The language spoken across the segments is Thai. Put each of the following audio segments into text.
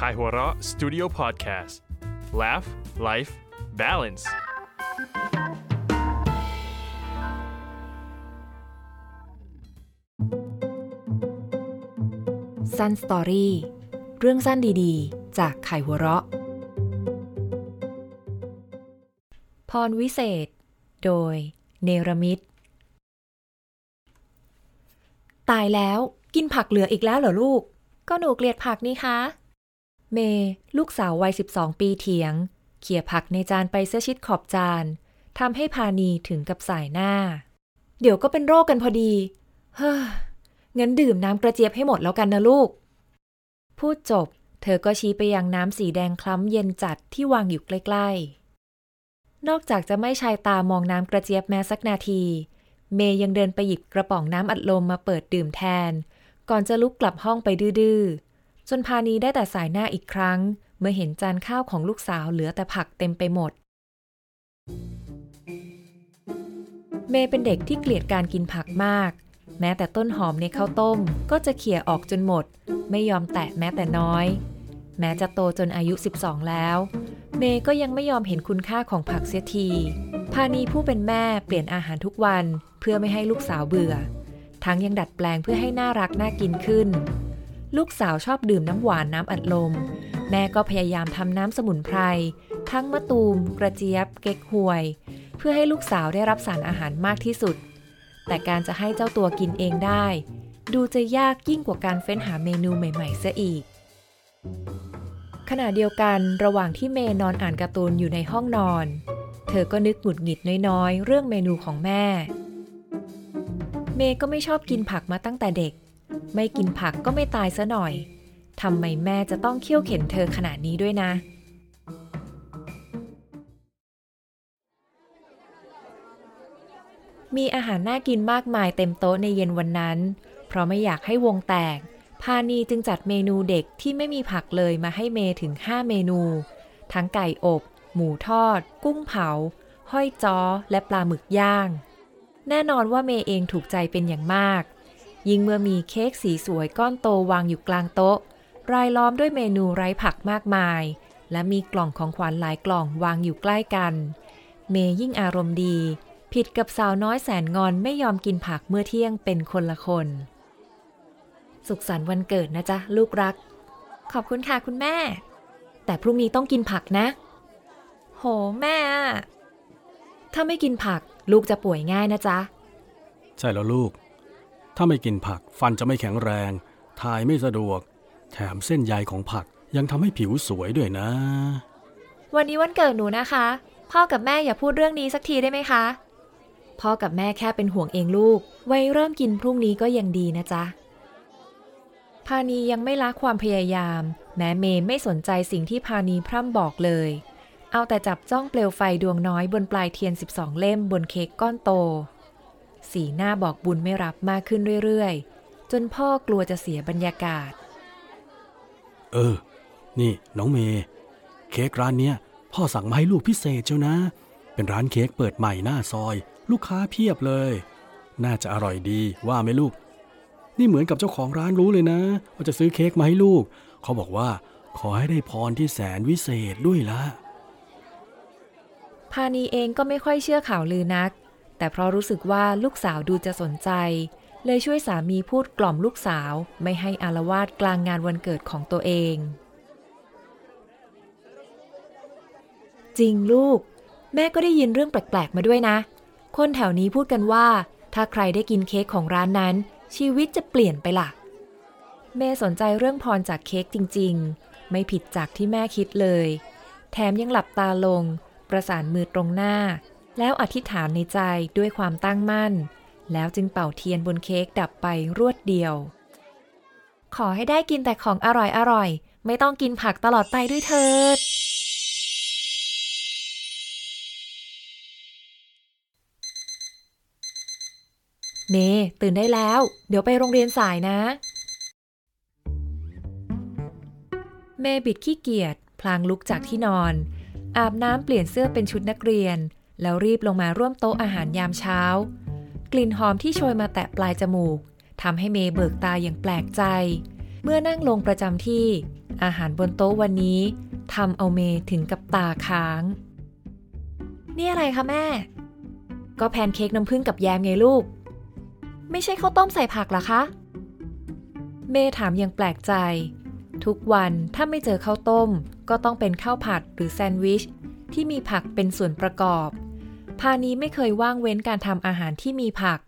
Kaihura Studio Podcast Laugh Life Balance สั้นสตอรี่เรื่องสั้นดีๆ จากไข่หัวเราะ พรวิเศษ โดยเนรมิตตายแล้วกินผักเหลืออีกแล้วเหรอลูก ก็หนูเกลียดผักนี่คะ เมย์ลูกสาววัย 12 ปีเถียง เขี่ยผักในจานไปเสียชิดขอบจานทำให้พานีถึงกับสายหน้า เดี๋ยวก็เป็นโรคกันพอดี เฮ้องั้นดื่มน้ำกระเจี๊ยบให้หมดแล้วกันนะลูก พูดจบ เธอก็ชี้ไปยังน้ำสีแดงคล้ำเย็นจัดที่วางอยู่ใกล้ ๆ นอกจากจะไม่ชายตามองน้ำกระเจี๊ยบแม้สักนาที เมย์ยังเดินไปหยิบกระป๋องน้ำอัดลมมาเปิดดื่มแทน ก่อนจะลุกกลับห้องไปดื้อๆ จนพานีได้แต่สายหน้าอีกครั้ง เมื่อเห็นจานข้าวของลูกสาวเหลือแต่ผักเต็มไปหมด เมย์เป็นเด็กที่เกลียดการกินผักมาก แม้แต่ต้นหอมในข้าวต้มก็จะเขี่ยออกจนหมด ไม่ยอมแตะแม้แต่น้อย แม้จะโตจนอายุ 12 แล้ว เมย์ก็ยังไม่ยอมเห็นคุณค่าของผักเสียทีพานีผู้เป็นแม่เปลี่ยนอาหารทุกวันเพื่อไม่ให้ลูกสาวเบื่อ ทั้งยังดัดแปลงเพื่อให้น่ารักน่ากินขึ้น ลูกสาวชอบดื่มน้ำหวานน้ำอัดลม แม่ก็พยายามทำน้ำสมุนไพร ทั้งมะตูม กระเจี๊ยบ เก๊กฮวย เพื่อให้ลูกสาวได้รับสารอาหารมากที่สุด แต่การจะให้เจ้าตัวกินเองได้ ดูจะยากยิ่งกว่าการเฟ้นหาเมนูใหม่ๆเสียอีก ขณะเดียวกันระหว่างที่เมย์นอนอ่านการ์ตูนอยู่ในห้องนอน เธอก็นึกหงุดหงิดน้อยๆ เรื่องเมนูของแม่ เมย์ก็ไม่ชอบกินผักมาตั้งแต่เด็ก ไม่กินผักก็ไม่ตายซะหน่อยทำไมแม่จะต้องเคี่ยวเข็นเธอขนาดนี้ด้วยนะ มีอาหารน่ากินมากมายเต็มโต๊ะในเย็นวันนั้น เพราะไม่อยากให้วงแตก พานีจึงจัดเมนูเด็กที่ไม่มีผักเลยมาให้เมย์ถึง 5 เมนู ทั้งไก่อบ หมูทอด กุ้งเผา ห้อยจ้อ และปลาหมึกย่าง แน่นอนว่าเมย์เองถูกใจเป็นอย่างมาก ยิ่งเมื่อมีเค้กสีสวยก้อนโตวางอยู่กลางโต๊ะ รายล้อมด้วยเมนูไร้ผักมากมาย และมีกล่องของขวัญหลายกล่องวางอยู่ใกล้กัน เมย์ยิ่งอารมณ์ดี ผิดกับสาวน้อยแสนงอนไม่ยอมกินผักเมื่อเที่ยงเป็นคนละคน สุขสันต์วันเกิดนะจ๊ะ ลูกรัก ขอบคุณค่ะคุณแม่ แต่พรุ่งนี้ต้องกินผักนะ โหแม่ ถ้าไม่กินผัก ลูกจะป่วยง่ายนะจ๊ะ ใช่แล้วลูก ถ้าไม่กินผักฟันจะไม่แข็งแรง ถ่ายไม่สะดวก แถมเส้นใยของผักยังทำให้ผิวสวยด้วยนะ วันนี้วันเกิดหนูนะคะ พ่อกับแม่อย่าพูดเรื่องนี้สักทีได้ไหมคะ พ่อกับแม่แค่เป็นห่วงเองลูก ไว้เริ่มกินพรุ่งนี้ก็ยังดีนะจ๊ะ พานียังไม่ละความพยายาม แม้เมย์ไม่สนใจสิ่งที่พานีพร่ำบอกเลย เอาแต่จับจ้องเปลวไฟดวงน้อยบนปลายเทียน 12 เล่มบนเค้กก้อนโต สีหน้าบอกบุญไม่รับมากขึ้นเรื่อยๆ จนพ่อกลัวจะเสียบรรยากาศ เออ นี่น้องเมย์เค้กร้านเนี้ยพ่อสั่งมาให้ลูกพิเศษเจ้านะ เป็นร้านเค้กเปิดใหม่หน้าซอย ลูกค้าเพียบเลย น่าจะอร่อยดีว่าไหมลูก นี่เหมือนกับเจ้าของร้านรู้เลยนะว่าจะซื้อเค้กมาให้ลูก เขาบอกว่าขอให้ได้พรที่แสนวิเศษด้วยละพานีเองก็ไม่ค่อยเชื่อข่าวลือนัก แต่เพราะรู้สึกว่าลูกสาวดูจะสนใจ เลยช่วยสามีพูดกล่อมลูกสาวไม่ให้อารวาสกลางงานวันเกิดของตัวเอง จริงลูก แม่ก็ได้ยินเรื่องแปลกๆมาด้วยนะ คนแถวนี้พูดกันว่า ถ้าใครได้กินเค้กของร้านนั้น ชีวิตจะเปลี่ยนไปล่ะ แม่สนใจเรื่องพรจากเค้กจริง ๆ ไม่ผิดจากที่แม่คิดเลย แถมยังหลับตาลง ประสานมือตรงหน้า แล้วอธิษฐานในใจด้วยความตั้งมั่น แล้วจึงเป่าเทียนบนเค้กดับไปรวดเดียว ขอให้ได้กินแต่ของอร่อยๆไม่ต้องกินผักตลอดไปด้วยเถิด เมตื่นได้แล้ว เดี๋ยวไปโรงเรียนสายนะ เมบิดขี้เกียจพลางลุกจากที่นอน อาบน้ำเปลี่ยนเสื้อเป็นชุดนักเรียน แล้วรีบลงมาร่วมโต๊ะอาหารยามเช้า กลิ่นหอมที่โชยมาแตะปลายจมูกทำให้เมย์เบิกตาอย่างแปลกใจ เมื่อนั่งลงประจำที่ อาหารบนโต๊ะวันนี้ทำเอาเมย์ถึงกับตาค้าง นี่อะไรคะแม่ ก็แพนเค้กน้ำผึ้งกับแยมไงลูก ไม่ใช่ข้าวต้มใส่ผักหรอคะ เมย์ถามยังแปลกใจ ทุกวันถ้าไม่เจอข้าวต้ม ก็ต้องเป็นข้าวผัดหรือแซนด์วิชที่มีผักเป็นส่วนประกอบ พานีไม่เคยว่างเว้นการทำอาหารที่มีผัก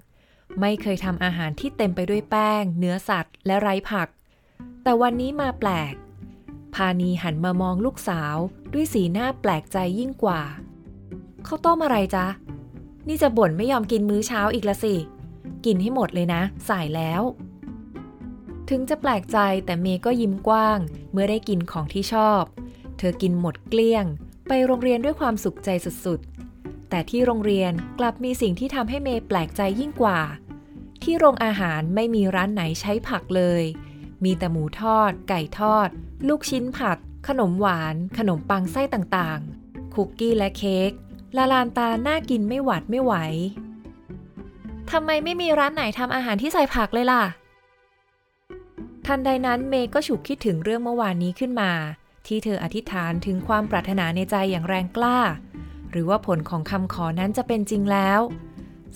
ไม่เคยทำอาหารที่เต็มไปด้วยแป้ง เนื้อสัตว์ และไร้ผัก แต่วันนี้มาแปลก พานีหันมามองลูกสาว ด้วยสีหน้าแปลกใจยิ่งกว่าข้าวต้มอะไรจ๊ะ นี่จะบ่นไม่ยอมกินมื้อเช้าอีกละสิ กินให้หมดเลยนะ สายแล้ว ถึงจะแปลกใจแต่เมย์ก็ยิ้มกว้าง เมื่อได้กินของที่ชอบ เธอกินหมดเกลี้ยง ไปโรงเรียนด้วยความสุขใจสุดๆ แต่ที่โรงเรียนกลับมีสิ่งที่ทำให้เมย์แปลกใจยิ่งกว่า ที่โรงอาหารไม่มีร้านไหนใช้ผักเลย มีแต่หมูทอด ไก่ทอด ลูกชิ้นผัด ขนมหวาน ขนมปังไส้ต่างๆ คุกกี้และเค้กละลานตาน่ากินไม่หวัดไม่ไหวทำไมไม่มีร้านไหนทำอาหารที่ใส่ผักเลยล่ะ ทันใดนั้นเมย์ก็ฉุกคิดถึงเรื่องเมื่อวานนี้ขึ้นมา ที่เธออธิษฐานถึงความปรารถนาในใจอย่างแรงกล้า หรือว่าผลของคำขอนั้นจะเป็นจริงแล้ว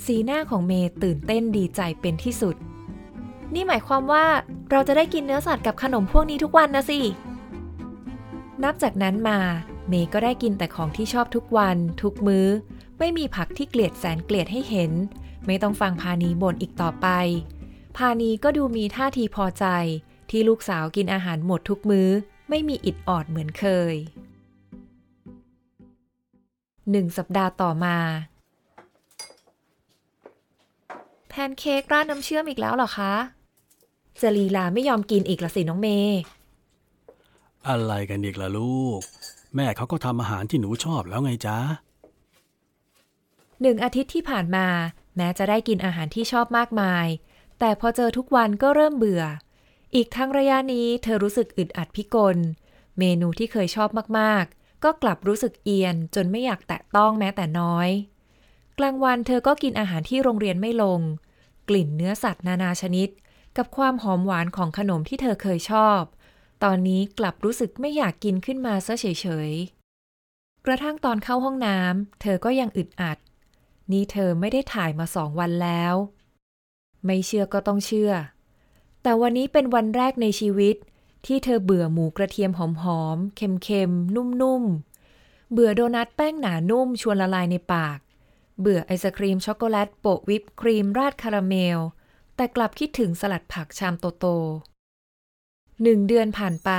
สีหน้าของเมย์ตื่นเต้นดีใจเป็นที่สุด นี่หมายความว่าเราจะได้กินเนื้อสัตว์กับขนมพวกนี้ทุกวันนะสิ นับจากนั้นมาเมย์ก็ได้กินแต่ของที่ชอบทุกวัน ทุกมื้อ ไม่มีผักที่เกลียดแสนเกลียดให้เห็น ไม่ต้องฟังพานีบ่นอีกต่อไป พานีก็ดูมีท่าทีพอใจ ที่ลูกสาวกินอาหารหมดทุกมื้อ ไม่มีอิดออดเหมือนเคย หนึ่งสัปดาห์ต่อมา แพนเค้กราดน้ำเชื่อมอีกแล้วเหรอคะจะลีลาไม่ยอมกินอีกละสิน้องเมย์อะไรกันอีกล่ะลูก แม่เขาก็ทำอาหารที่หนูชอบแล้วไงจ๊ะหนึ่งอาทิตย์ที่ผ่านมา แม้จะได้กินอาหารที่ชอบมากมาย แต่พอเจอทุกวันก็เริ่มเบื่อ อีกทั้งระยะนี้เธอรู้สึกอึดอัดพิกล เมนูที่เคยชอบมากๆ ก็กลับรู้สึกเอียนจนไม่อยากแตะต้องแม้แต่น้อย กลางวันเธอก็กินอาหารที่โรงเรียนไม่ลง กลิ่นเนื้อสัตว์นานาชนิด กับความหอมหวานของขนมที่เธอเคยชอบ ตอนนี้กลับรู้สึกไม่อยากกินขึ้นมาซะเฉยๆ กระทั่งตอนเข้าห้องน้ำเธอก็ยังอึดอัด นี่เธอไม่ได้ถ่ายมาสองวันแล้ว ไม่เชื่อก็ต้องเชื่อ แต่วันนี้เป็นวันแรกในชีวิต ที่เธอเบื่อหมูกระเทียมหอมๆ เค็มๆ นุ่มๆ เบื่อโดนัทแป้งหนานุ่มชวนละลายในปาก เบื่อไอศครีมช็อกโกแลตโปะวิปครีมราดคาราเมล แต่กลับคิดถึงสลัดผักชามโตๆหนึ่งเดือนผ่านไป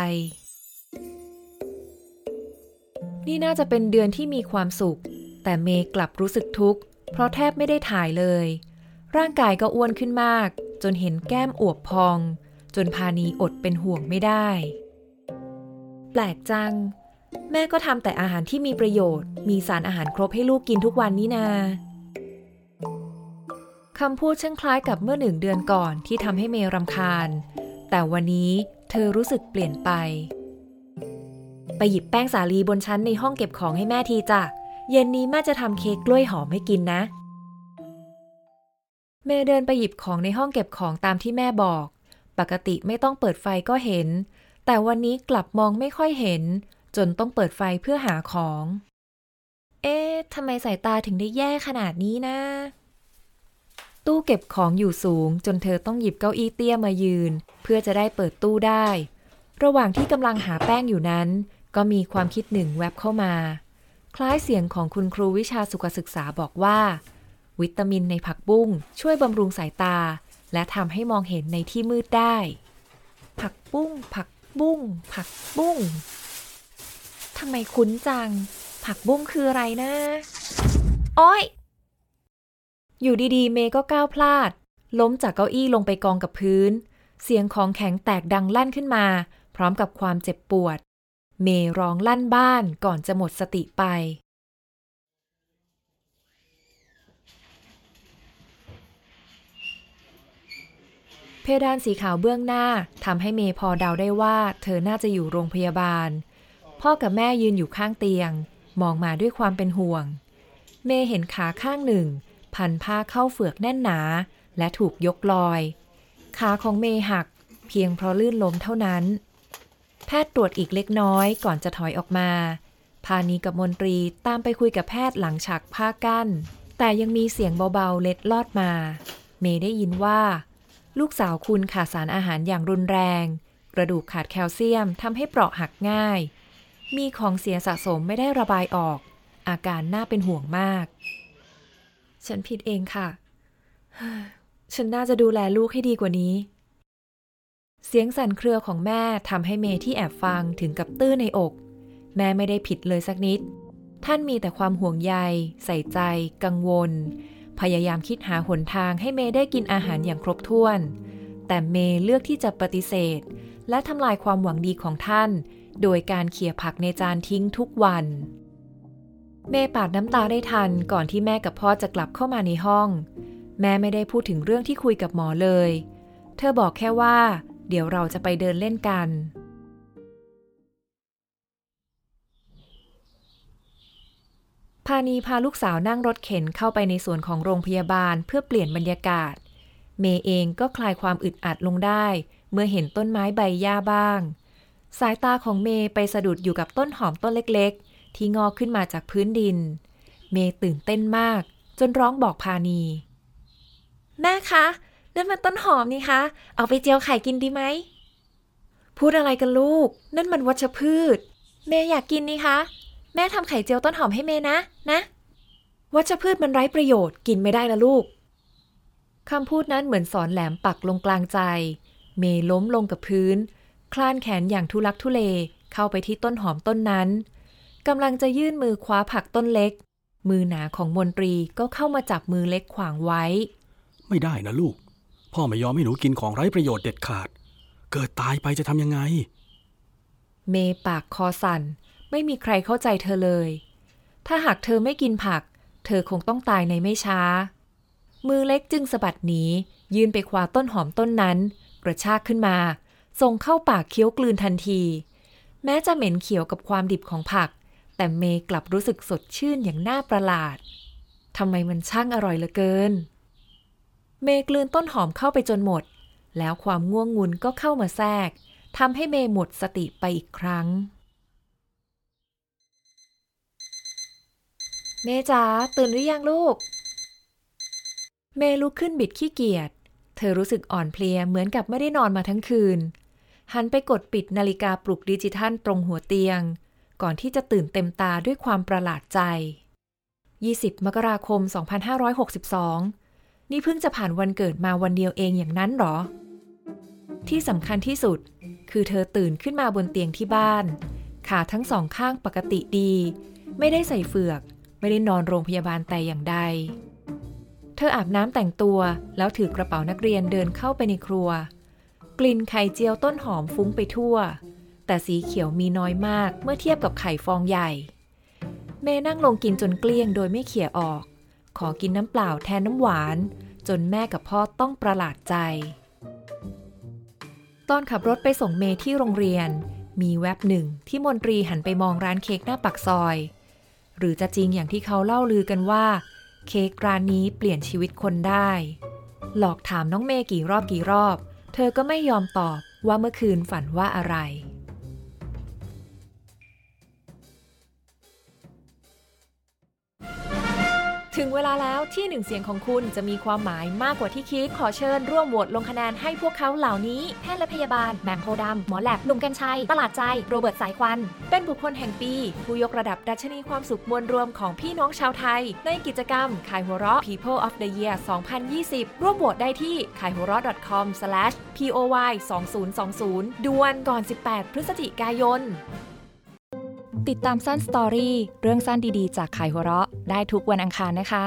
นี่น่าจะเป็นเดือนที่มีความสุข แต่เมย์กลับรู้สึกทุกข์ เพราะแทบไม่ได้ถ่ายเลย ร่างกายก็อ้วนขึ้นมาก จนเห็นแก้มอวบพอง จนพานีอดเป็นห่วงไม่ได้ แปลกจัง แม่ก็ทำแต่อาหารที่มีประโยชน์ มีสารอาหารครบให้ลูกกินทุกวันนี่นาคำพูดช่างคล้ายกับเมื่อหนึ่งเดือนก่อนที่ทำให้เมย์รำคาญ แต่วันนี้เธอรู้สึกเปลี่ยนไป ไปหยิบแป้งสาลีบนชั้นในห้องเก็บของให้แม่ทีจ้ะ เย็นนี้แม่จะทำเค้กกล้วยหอมให้กินนะ เมย์เดินไปหยิบของในห้องเก็บของตามที่แม่บอก ปกติไม่ต้องเปิดไฟก็เห็น แต่วันนี้กลับมองไม่ค่อยเห็น จนต้องเปิดไฟเพื่อหาของ เอ๊ะทำไมสายตาถึงได้แย่ขนาดนี้นะ ตู้เก็บของอยู่สูง จนเธอต้องหยิบเก้าอี้เตี้ยมายืน เพื่อจะได้เปิดตู้ได้ ระหว่างที่กำลังหาแป้งอยู่นั้น ก็มีความคิดหนึ่งแวบเข้ามา คล้ายเสียงของคุณครูวิชาสุขศึกษาบอกว่า วิตามินในผักบุ้งช่วยบำรุงสายตา และทำให้มองเห็นในที่มืดได้ ผักบุ้ง ผักบุ้ง ผักบุ้งทำไมคุ้นจัง ผักบุ้งคืออะไรนะอ้อยอยู่ดีๆ เมย์ก็ก้าวพลาด ล้มจากเก้าอี้ลงไปกองกับพื้น เสียงของแข็งแตกดังลั่นขึ้นมา พร้อมกับความเจ็บปวด เมย์ร้องลั่นบ้านก่อนจะหมดสติไป เพดานสีขาวเบื้องหน้าทำให้เมย์พอเดาได้ว่า เธอน่าจะอยู่โรงพยาบาล พ่อกับแม่ยืนอยู่ข้างเตียง มองมาด้วยความเป็นห่วง เมย์เห็นขาข้างหนึ่ง พันผ้าเข้าเฟือกแน่นหนา และถูกยกลอย ขาของเมย์หัก เพียงเพราะลื่นล้มเท่านั้น แพแพทย์ตรวจอีกเล็กน้อยก่อนจะถอยออกมา พานีกับมนตรีตามไปคุยกับแพทย์หลังฉากผ้ากั้น แต่ยังมีเสียงเบาๆเล็ดลอดมา เมย์ได้ยินว่า ลูกสาวคุณขาดสารอาหารอย่างรุนแรง กระดูกขาดแคลเซียมทำให้เปราะหักง่าย มีของเสียสะสมไม่ได้ระบายออก อาการน่าเป็นห่วงมาก ฉันผิดเองค่ะ ฉันน่าจะดูแลลูกให้ดีกว่านี้ เสียงสั่นเครือของแม่ทำให้เมที่แอบฟังถึงกับตื้อในอก แม่ไม่ได้ผิดเลยสักนิด ท่านมีแต่ความห่วงใย ใส่ใจ กังวล พยายามคิดหาหนทางให้เมย์ได้กินอาหารอย่างครบถ้วน แต่เมย์เลือกที่จะปฏิเสธ และทำลายความหวังดีของท่าน โดยการเขี่ยผักในจานทิ้งทุกวัน เมย์ปาดน้ำตาได้ทันก่อนที่แม่กับพ่อจะกลับเข้ามาในห้อง แม่ไม่ได้พูดถึงเรื่องที่คุยกับหมอเลย เธอบอกแค่ว่า เดี๋ยวเราจะไปเดินเล่นกันานีพาลูกสาวนั่งรถเข็นเข้าไปในส่วนของโรงพยาบาลเพื่อเปลี่ยนบรรยากาศ เมย์เองก็คลายความอึดอัดลงได้ เมื่อเห็นต้นไม้ใบหญ้าบ้าง สายตาของเมย์ไปสะดุดอยู่กับต้นหอมต้นเล็กๆ ที่งอกขึ้นมาจากพื้นดิน เมย์ตื่นเต้นมาก จนร้องบอกพานี แม่คะนั่นมันต้นหอมนี่คะ เอาไปเจียวไข่กินดีไหม พูดอะไรกันลูก นั่นมันวัชพืช เมย์อยากกินนี่คะ แม่ทำไข่เจียวต้นหอมให้เมย์นะ นะ วัชพืชมันไร้ประโยชน์กินไม่ได้นะลูกคำพูดนั้นเหมือนสอนแหลมปักลงกลางใจ เมย์ล้มลงกับพื้น คลานแขนอย่างทุลักทุเลเข้าไปที่ต้นหอมต้นนั้นกำลังจะยื่นมือคว้าผักต้นเล็ก มือหนาของมนตรีก็เข้ามาจับมือเล็กขวางไว้ ไม่ได้นะลูก พ่อไม่ยอมให้หนูกินของไร้ประโยชน์เด็ดขาด เกิดตายไปจะทำยังไง เมย์ปากคอสั่น ไม่มีใครเข้าใจเธอเลย ถ้าหากเธอไม่กินผัก เธอคงต้องตายในไม่ช้า มือเล็กจึงสะบัดหนียืนไปคว้าต้นหอมต้นนั้น กระชากขึ้นมาส่งเข้าปากเคี้ยวกลืนทันที แม้จะเหม็นเขียวกับความดิบของผัก แต่เมย์กลับรู้สึกสดชื่นอย่างน่าประหลาดทำไมมันช่างอร่อยเหลือเกิน เมย์กลืนต้นหอมเข้าไปจนหมด แล้วความง่วงงุนก็เข้ามาแทรกทำให้เมย์หมดสติไปอีกครั้ง เมย์จ๋าตื่นหรือยังลูก เมย์ลุกขึ้นบิดขี้เกียจ เธอรู้สึกอ่อนเพลียเหมือนกับไม่ได้นอนมาทั้งคืน หันไปกดปิดนาฬิกาปลุกดิจิทัลตรงหัวเตียง ก่อนที่จะตื่นเต็มตาด้วยความประหลาดใจ 20 มกราคม 2562 นี่เพิ่งจะผ่านวันเกิดมาวันเดียวเองอย่างนั้นหรอ ที่สำคัญที่สุด คือเธอตื่นขึ้นมาบนเตียงที่บ้าน ขาทั้งสองข้างปกติดี ไม่ได้ใส่เฟือก ไม่ได้นอนโรงพยาบาลแต่อย่างใด เธออาบน้ำแต่งตัวแล้วถือกระเป๋านักเรียนเดินเข้าไปในครัว กลิ่นไข่เจียวต้นหอมฟุ้งไปทั่ว แต่สีเขียวมีน้อยมากเมื่อเทียบกับไข่ฟองใหญ่ เมย์นั่งลงกินจนเกลี้ยงโดยไม่เขี่ยออก ขอกินน้ำเปล่าแทนน้ำหวาน จนแม่กับพ่อต้องประหลาดใจ ตอนขับรถไปส่งเมย์ที่โรงเรียนมีแวบหนึ่งที่มนตรีหันไปมองร้านเค้กหน้าปักซอย หรือจะจริงอย่างที่เขาเล่าลือกันว่า เค้กร้านนี้เปลี่ยนชีวิตคนได้ หลอกถามน้องเมย์กี่รอบกี่รอบ เธอก็ไม่ยอมตอบว่าเมื่อคืนฝันว่าอะไร ถึงเวลาแล้วที่หนึ่งเสียงของคุณจะมีความหมายมากกว่าที่คิด ขอเชิญร่วมโหวตลงคะแนนให้พวกเขาเหล่านี้ แพทย์และพยาบาลแบงค์โพดำหมอแลบหนุ่มกัญชัย ตลาดใจ โรเบิร์ตสายควัน เป็นบุคคลแห่งปี ผู้ยกระดับดัชนีความสุขมวลรวมของพี่น้องชาวไทย ในกิจกรรมขายหัวเราะ People of the Year 2020 ร่วมโหวตได้ที่ขายหัวเราะ .com/poy 2020ด่วนก่อน 18 พฤศจิกายน ติดตามสั้นสตอรี่เรื่องสั้นดีๆ จากขายหัวเราะ ได้ทุกวันอังคารนะคะ